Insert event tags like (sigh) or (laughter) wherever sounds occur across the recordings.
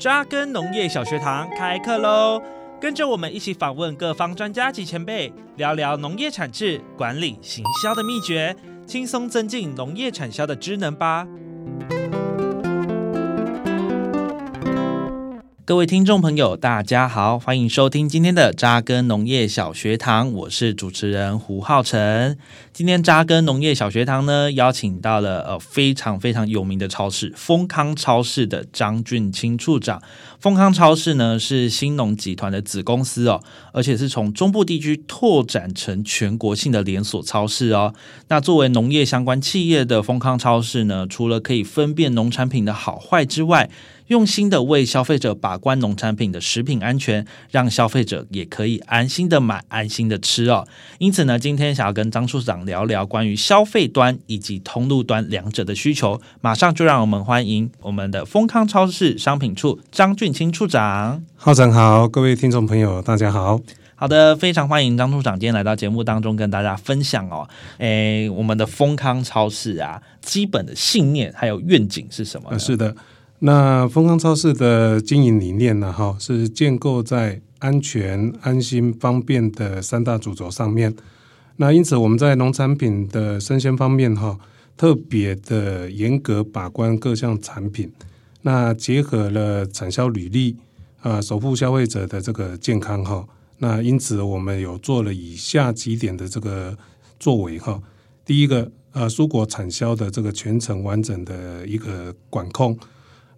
扎根农业小学堂开课喽！跟着我们一起访问各方专家及前辈，聊聊农业产制、管理、行销的秘诀，轻松增进农业产销的知能吧。各位听众朋友，大家好，欢迎收听今天的扎根农业小学堂，我是主持人胡浩辰。今天扎根农业小学堂呢，邀请到了呃非常非常有名的超市丰康超市的张俊清处长。丰康超市呢是新农集团的子公司哦，而且是从中部地区拓展成全国性的连锁超市哦。那作为农业相关企业的丰康超市呢，除了可以分辨农产品的好坏之外，用心的为消费者把关农产品的食品安全，让消费者也可以安心的买、安心的吃哦。因此呢，今天想要跟张处长聊聊关于消费端以及通路端两者的需求。马上就让我们欢迎我们的丰康超市商品处张俊清处长。浩辰好，各位听众朋友，大家好。好的，非常欢迎张处长今天来到节目当中跟大家分享哦。诶，我们的丰康超市啊，基本的信念还有愿景是什么？是的。那丰康超市的经营理念呢？哈，是建构在安全、安心、方便的三大主轴上面。那因此，我们在农产品的生鲜方面，哈，特别的严格把关各项产品。那结合了产销履历啊，守护消费者的这个健康，哈。那因此，我们有做了以下几点的这个作为，哈。第一个，呃，蔬果产销的这个全程完整的一个管控。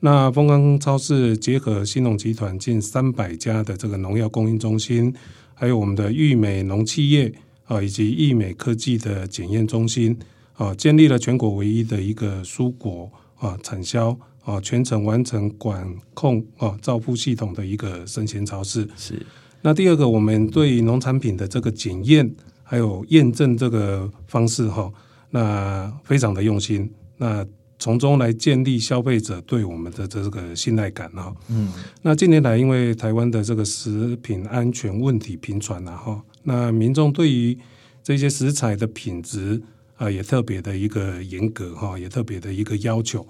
那丰康超市结合新农集团近三百家的这个农药供应中心，还有我们的育美农企业啊，以及育美科技的检验中心啊，建立了全国唯一的一个蔬果啊产销啊全程完成管控啊照护系统的一个生鲜超市。是。那第二个，我们对农产品的这个检验还有验证这个方式哈，那非常的用心。那从中来建立消费者对我们的这个信赖感啊。嗯，那近年来因为台湾的这个食品安全问题频传啊，哈，那民众对于这些食材的品质啊也特别的一个严格哈，也特别的一个要求。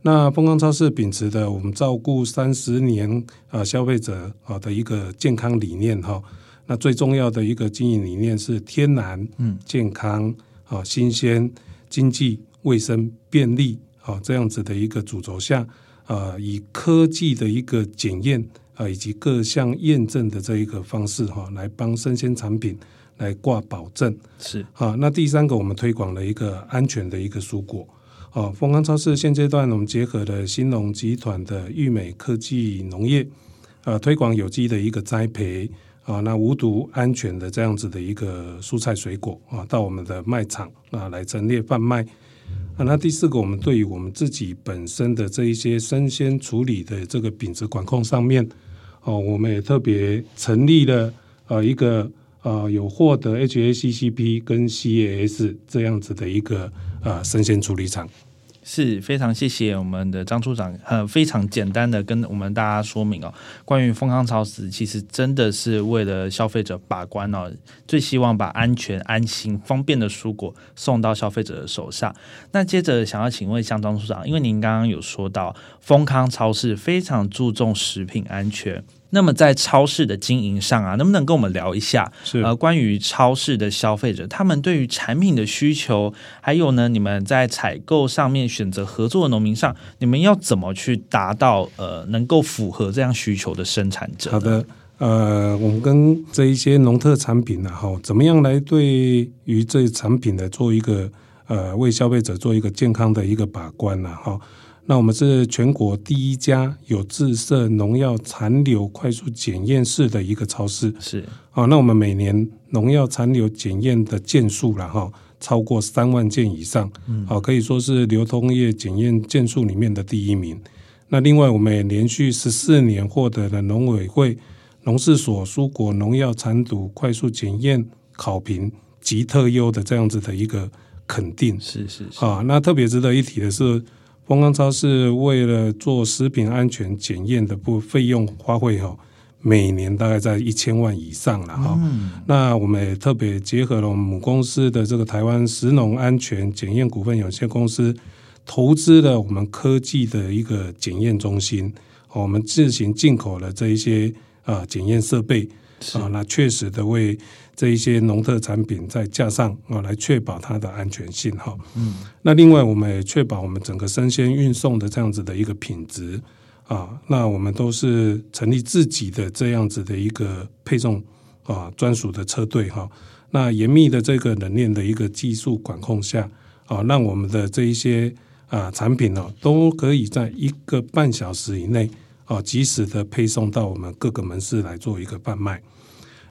那丰康超市秉持的我们照顾三十年啊消费者啊的一个健康理念哈，那最重要的一个经营理念是天然、嗯、健康、啊新鲜、经济、卫生、便利。好，这样子的一个主轴下，啊，以科技的一个检验啊，以及各项验证的这一个方式哈，来帮生鲜产品来挂保证是啊。那第三个，我们推广了一个安全的一个蔬果啊。丰康超市现阶段我们结合了新农集团的育美科技农业啊，推广有机的一个栽培啊，那无毒安全的这样子的一个蔬菜水果啊，到我们的卖场啊来陈列贩卖。那第四个，我们对于我们自己本身的这一些生鲜处理的这个品质管控上面，哦，我们也特别成立了呃一个呃有获得 HACCP 跟 CAS 这样子的一个呃生鲜处理厂。是非常谢谢我们的张处长，呃，非常简单的跟我们大家说明哦，关于丰康超市，其实真的是为了消费者把关哦，最希望把安全、安心、方便的蔬果送到消费者的手上。那接着想要请问一下张处长，因为您刚刚有说到丰康超市非常注重食品安全。那么在超市的经营上啊，能不能跟我们聊一下？是呃，关于超市的消费者，他们对于产品的需求，还有呢，你们在采购上面选择合作的农民上，你们要怎么去达到呃能够符合这样需求的生产者？好的，呃，我们跟这一些农特产品呢，哈，怎么样来对于这产品的做一个呃为消费者做一个健康的一个把关呢，哈。那我们是全国第一家有自设农药残留快速检验室的一个超市，是啊。那我们每年农药残留检验的件数了哈，超过三万件以上，嗯，好，可以说是流通业检验件数里面的第一名。那另外，我们也连续十四年获得了农委会农事所蔬果农药残毒快速检验考评极特优的这样子的一个肯定，是是是啊。那特别值得一提的是。丰康超市为了做食品安全检验的部费用花费哈，每年大概在一千万以上了哈。嗯、那我们也特别结合了我们母公司的这个台湾食农安全检验股份有限公司，投资了我们科技的一个检验中心我们自行进口了这一些啊检验设备啊，那确实的为这一些农特产品在架上啊来确保它的安全性哈。嗯，那另外我们也确保我们整个生鲜运送的这样子的一个品质啊，那我们都是成立自己的这样子的一个配送啊专属的车队哈。那严密的这个冷链的一个技术管控下啊，让我们的这一些。啊，产品呢都可以在一个半小时以内啊，及时的配送到我们各个门市来做一个贩卖。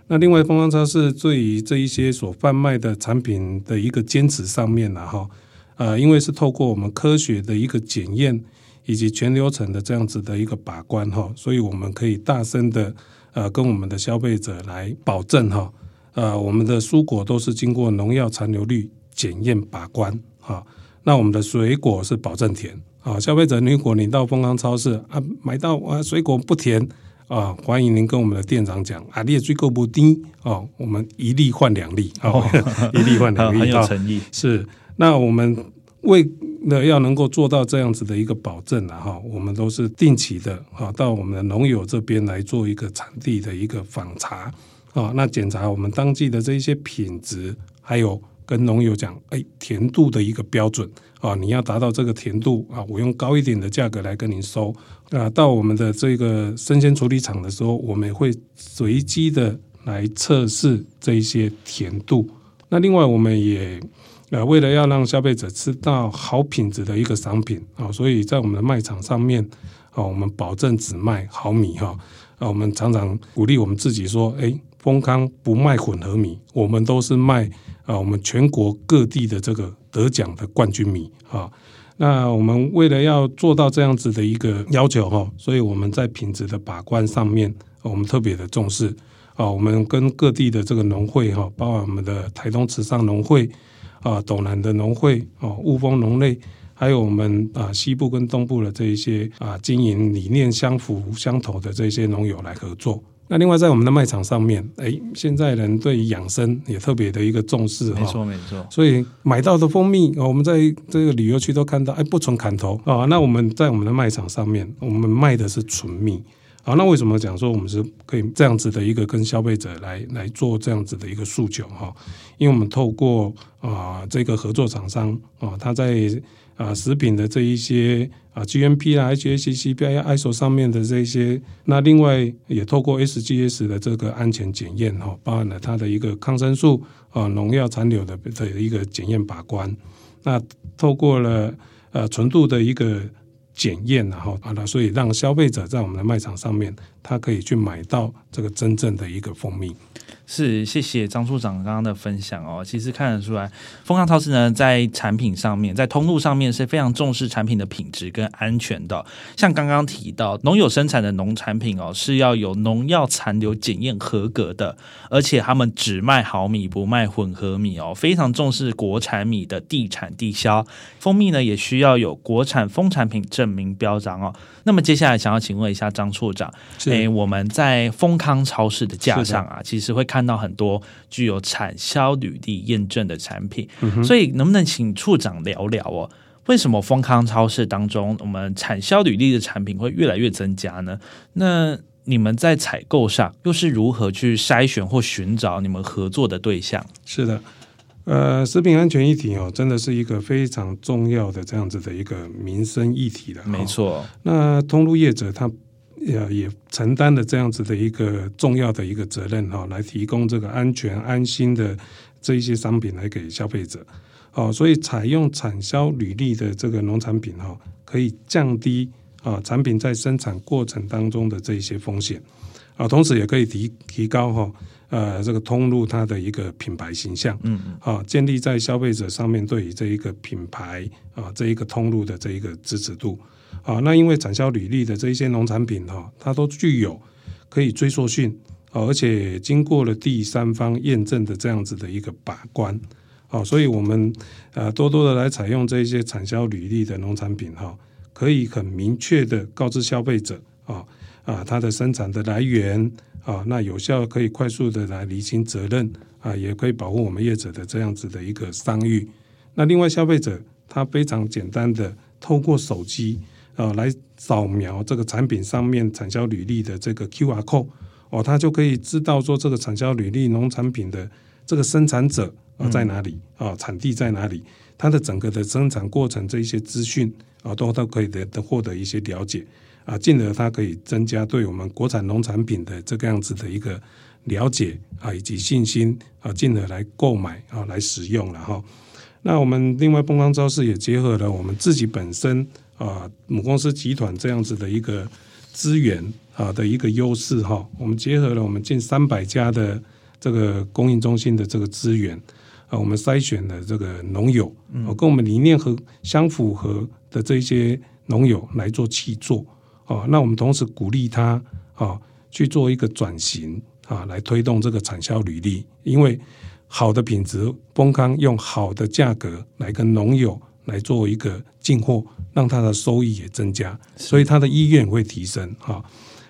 那另外，丰康超市对于这一些所贩卖的产品的一个坚持上面呢，哈，呃，因为是透过我们科学的一个检验以及全流程的这样子的一个把关哈，所以我们可以大声的呃跟我们的消费者来保证哈，呃，我们的蔬果都是经过农药残留率检验把关哈。那我们的水果是保证甜啊，消费者如果你到丰康超市啊买到啊水果不甜啊，欢迎您跟我们的店长讲啊，你也追购不低哦，我们一粒换两粒啊，哦、(laughs) 一粒换两 (laughs) 粒，很有诚意。是，那我们为了要能够做到这样子的一个保证啊，哈，我们都是定期的啊，到我们的农友这边来做一个产地的一个访查啊，那检查我们当季的这一些品质，还有。跟农友讲，哎，甜度的一个标准啊，你要达到这个甜度啊，我用高一点的价格来跟您收啊。到我们的这个生鲜处理厂的时候，我们会随机的来测试这一些甜度。那另外，我们也呃，为了要让消费者吃到好品质的一个商品啊，所以在我们的卖场上面啊，我们保证只卖好米哈啊。我们常常鼓励我们自己说，哎，丰康不卖混合米，我们都是卖。啊，我们全国各地的这个得奖的冠军米啊，那我们为了要做到这样子的一个要求哈，所以我们在品质的把关上面，我们特别的重视啊。我们跟各地的这个农会哈，包括我们的台东慈善农会啊、斗南的农会啊、雾峰农类，还有我们啊西部跟东部的这一些啊经营理念相符相投的这些农友来合作。那另外在我们的卖场上面，哎，现在人对于养生也特别的一个重视哈，没错没错。所以买到的蜂蜜，我们在这个旅游区都看到，哎，不纯砍头啊。那我们在我们的卖场上面，我们卖的是纯蜜。好，那为什么讲说我们是可以这样子的一个跟消费者来来做这样子的一个诉求哈？因为我们透过啊这个合作厂商啊，他在。啊，食品的这一些啊，GMP 啊，HACCP、ISO 上面的这一些，那另外也透过 SGS 的这个安全检验哈，包含了它的一个抗生素啊、农药残留的的一个检验把关，那透过了呃纯度的一个检验，然后啊，所以让消费者在我们的卖场上面，他可以去买到这个真正的一个蜂蜜。是，谢谢张处长刚刚的分享哦。其实看得出来，丰康超市呢，在产品上面，在通路上面是非常重视产品的品质跟安全的。像刚刚提到，农友生产的农产品哦，是要有农药残留检验合格的，而且他们只卖好米，不卖混合米哦，非常重视国产米的地产地销。蜂蜜呢，也需要有国产蜂产品证明标章哦。那么接下来想要请问一下张处长，诶，我们在丰康超市的架上啊，其实会看到很多具有产销履历验证的产品，嗯，所以能不能请处长聊聊哦？为什么丰康超市当中，我们产销履历的产品会越来越增加呢？那你们在采购上又是如何去筛选或寻找你们合作的对象？是的。呃，食品安全议题哦，真的是一个非常重要的这样子的一个民生议题的。没错，那通路业者他也也承担了这样子的一个重要的一个责任哈，来提供这个安全安心的这一些商品来给消费者。哦，所以采用产销履历的这个农产品哈，可以降低啊产品在生产过程当中的这一些风险啊，同时也可以提提高哈。呃，这个通路它的一个品牌形象，嗯，啊，建立在消费者上面对于这一个品牌啊，这一个通路的这一个支持度，啊，那因为产销履历的这一些农产品哈，它都具有可以追溯性，而且经过了第三方验证的这样子的一个把关，啊，所以我们呃多多的来采用这一些产销履历的农产品哈，可以很明确的告知消费者啊啊它的生产的来源。啊，那有效可以快速的来厘清责任啊，也可以保护我们业者的这样子的一个商誉。那另外消费者他非常简单的透过手机啊来扫描这个产品上面产销履历的这个 QR code 哦，他就可以知道说这个产销履历农产品的这个生产者啊在哪里啊，产地在哪里，它的整个的生产过程这一些资讯啊都都可以得获得一些了解啊，进而它可以增加对我们国产农产品的这个样子的一个了解啊以及信心啊，进而来购买啊来使用了哈。那我们另外丰康超市也结合了我们自己本身啊母公司集团这样子的一个资源啊的一个优势哈，我们结合了我们近三百家的这个供应中心的这个资源啊，我们筛选了这个农友，跟我们理念和相符合的这些农友来做契作啊，那我们同时鼓励他啊去做一个转型啊，来推动这个产销履历，因为。好的品质，丰康用好的价格来跟农友来做一个进货，让他的收益也增加，所以他的意愿会提升哈。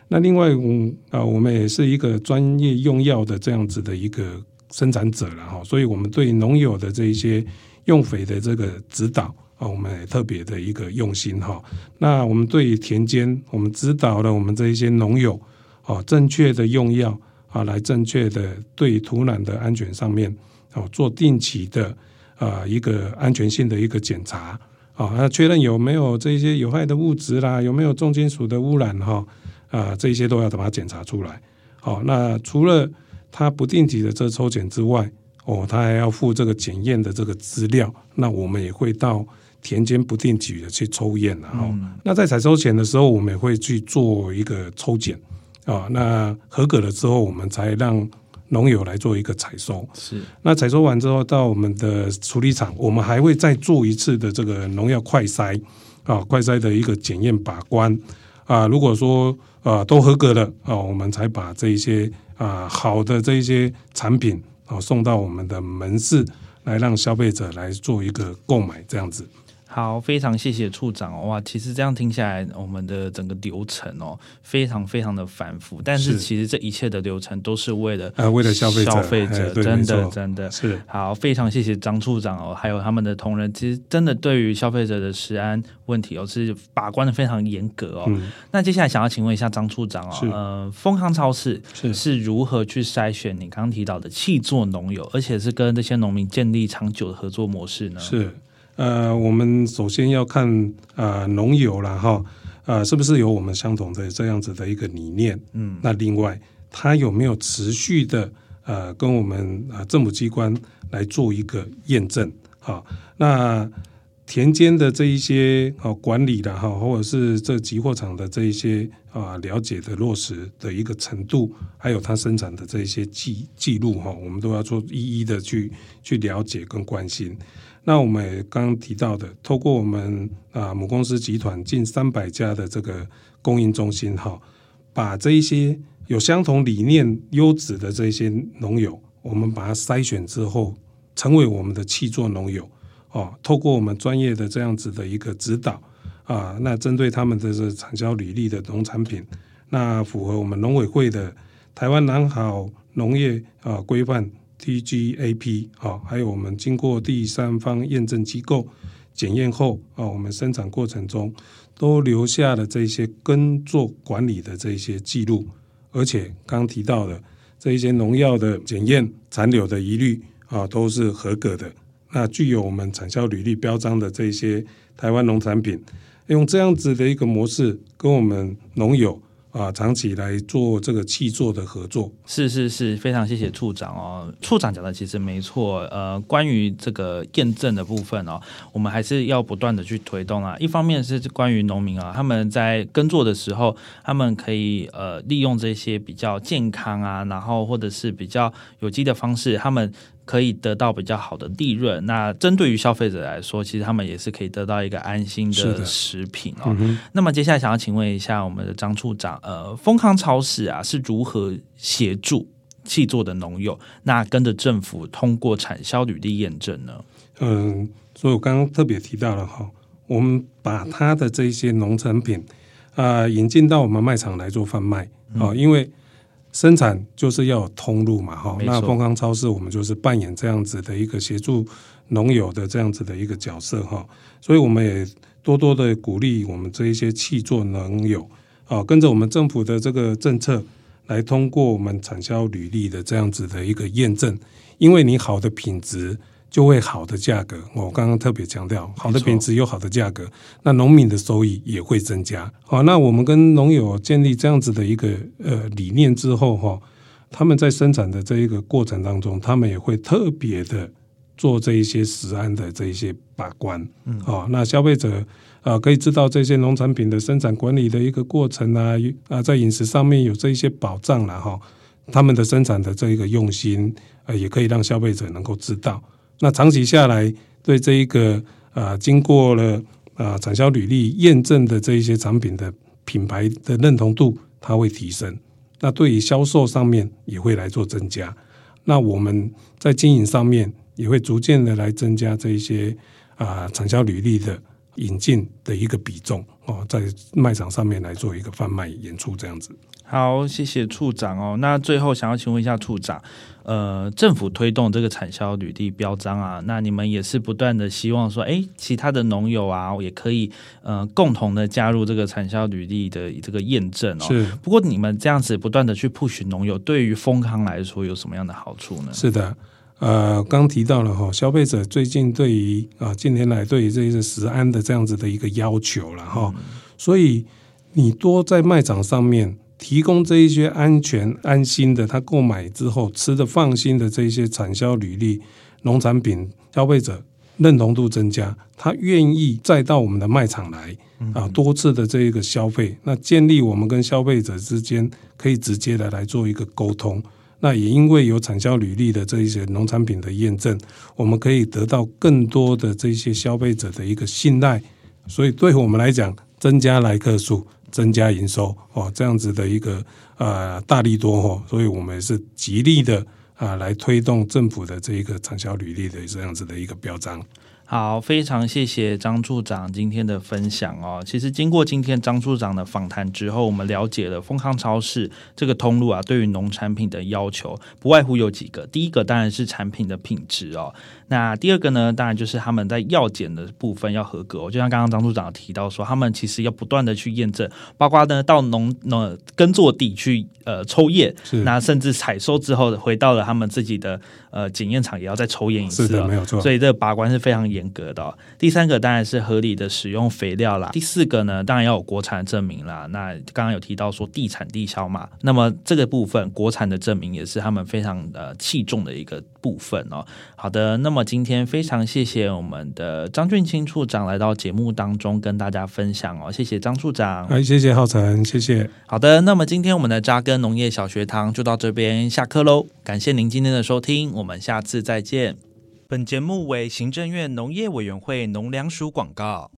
那另外，嗯啊，我们也是一个专业用药的这样子的一个生产者了哈，所以我们对农友的这一些用肥的这个指导啊，我们也特别的一个用心哈。那我们对于田间，我们指导了我们这一些农友啊，正确的用药。啊，来正确的对土壤的安全上面，哦，做定期的啊一个安全性的一个检查，啊，确认有没有这些有害的物质啦，有没有重金属的污染哈，啊，这些都要把它检查出来。好，那除了他不定期的这抽检之外，哦，他还要附这个检验的这个资料，那我们也会到田间不定期的去抽验，然后，那在采收前的时候，我们也会去做一个抽检。啊，那合格了之后，我们才让农友来做一个采收。是，那采收完之后，到我们的处理厂，我们还会再做一次的这个农药快筛啊，快筛的一个检验把关啊。如果说啊都合格了啊，我们才把这一些啊好的这一些产品啊送到我们的门市来，让消费者来做一个购买，这样子。好，非常谢谢处长哦。哇，其实这样听下来，我们的整个流程哦，非常非常的繁复。但是其实这一切的流程都是为了呃，为了消费者，消费者真的真的是好，非常谢谢张处长哦，还有他们的同仁。其实真的对于消费者的食安问题哦，是把关的非常严格哦。嗯、那接下来想要请问一下张处长哦，呃，丰康超市是是如何去筛选你刚刚提到的气作农友，而且是跟这些农民建立长久的合作模式呢？是。呃，我们首先要看啊，农友了哈，呃，是不是有我们相同的这样子的一个理念？嗯，那另外他有没有持续的呃，跟我们啊政府机关来做一个验证？好，那田间的这一些啊管理的哈，或者是这集货场的这一些啊了解的落实的一个程度，还有它生产的这一些记记录哈，我们都要做一一的去去了解跟关心。那我们刚刚提到的，透过我们啊母公司集团近三百家的这个供应中心哈，把这一些有相同理念、优质的这些农友，我们把它筛选之后，成为我们的气作农友哦。透过我们专业的这样子的一个指导啊，那针对他们的这产销履历的农产品，那符合我们农委会的台湾良好农业啊规范。TGAP 啊，还有我们经过第三方验证机构检验后啊，我们生产过程中都留下了这些耕作管理的这些记录，而且刚提到的这一些农药的检验残留的疑虑啊，都是合格的。那具有我们产销履历标章的这些台湾农产品，用这样子的一个模式跟我们农友。啊，长期来做这个契作的合作，是是是，非常谢谢处长哦。处长讲的其实没错，呃，关于这个验证的部分哦，我们还是要不断的去推动啊。一方面是关于农民啊，他们在耕作的时候，他们可以呃利用这些比较健康啊，然后或者是比较有机的方式，他们。可以得到比较好的利润。那针对于消费者来说，其实他们也是可以得到一个安心的食品哦。嗯、那么接下来想要请问一下我们的张处长，呃，丰康超市啊是如何协助气作的农友，那跟着政府通过产销履历验证呢？嗯，所以我刚刚特别提到了哈，我们把他的这些农产品啊、呃、引进到我们卖场来做贩卖啊、嗯，因为。生产就是要有通路嘛，哈。那丰康超市我们就是扮演这样子的一个协助农友的这样子的一个角色，哈。所以我们也多多的鼓励我们这一些气作农友啊，跟着我们政府的这个政策来通过我们产销履历的这样子的一个验证，因为你好的品质就会好的价格。我刚刚特别强调，好的品质有好的价格，那农民的收益也会增加。好，那我们跟农友建立这样子的一个呃理念之后哈，他们在生产的这一个过程当中，他们也会特别的。做这一些食安的这一些把关，嗯，好，那消费者啊可以知道这些农产品的生产管理的一个过程啊，啊，在饮食上面有这一些保障了哈，他们的生产的这一个用心，呃，也可以让消费者能够知道。那长期下来，对这一个啊，经过了啊产销履历验证的这一些产品的品牌的认同度，它会提升。那对于销售上面也会来做增加。那我们在经营上面。也会逐渐的来增加这一些啊产销履历的引进的一个比重哦，在卖场上面来做一个贩卖演出这样子。好，谢谢处长哦。那最后想要请问一下处长，呃，政府推动这个产销履历标章啊，那你们也是不断的希望说，哎，其他的农友啊也可以呃共同的加入这个产销履历的这个验证哦。是。不过你们这样子不断的去 push 农友，对于丰康来说有什么样的好处呢？是的。呃，刚提到了哈，消费者最近对于啊近年来对于这些食安的这样子的一个要求了哈，所以你多在卖场上面提供这一些安全安心的，他购买之后吃的放心的这些产销履历农产品，消费者认同度增加，他愿意再到我们的卖场来啊多次的这一个消费，那建立我们跟消费者之间可以直接的来做一个沟通。那也因为有产销履历的这一些农产品的验证，我们可以得到更多的这些消费者的一个信赖，所以对我们来讲，增加来客数、增加营收哦，这样子的一个呃大利多哦，所以我们是极力的啊来推动政府的这一个产销履历的这样子的一个标章。好，非常谢谢张处长今天的分享哦。其实经过今天张处长的访谈之后，我们了解了丰康超市这个通路啊，对于农产品的要求不外乎有几个。第一个当然是产品的品质哦。那第二个呢，当然就是他们在药检的部分要合格哦。就像刚刚张处长提到说，他们其实要不断的去验证，包括呢到农农耕作地去呃抽验，那甚至采收之后回到了他们自己的呃检验厂，也要再抽验一次。是的，没有错。所以这个把关是非常严。严格的。第三个当然是合理的使用肥料啦。第四个呢，当然要有国产证明啦。那刚刚有提到说地产地销嘛，那么这个部分国产的证明也是他们非常呃器重的一个部分哦。好的，那么今天非常谢谢我们的张俊清处长来到节目当中跟大家分享哦。谢谢张处长，哎，谢谢浩辰，谢谢。好的，那么今天我们的扎根农业小学堂就到这边下课喽。感谢您今天的收听，我们下次再见。本节目为行政院农业委员会农粮署广告。